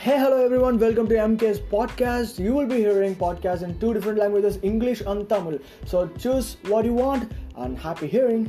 Hey, hello everyone, welcome to MK's podcast. You will be hearing podcasts in two different languages, English and Tamil. So choose what you want and happy hearing.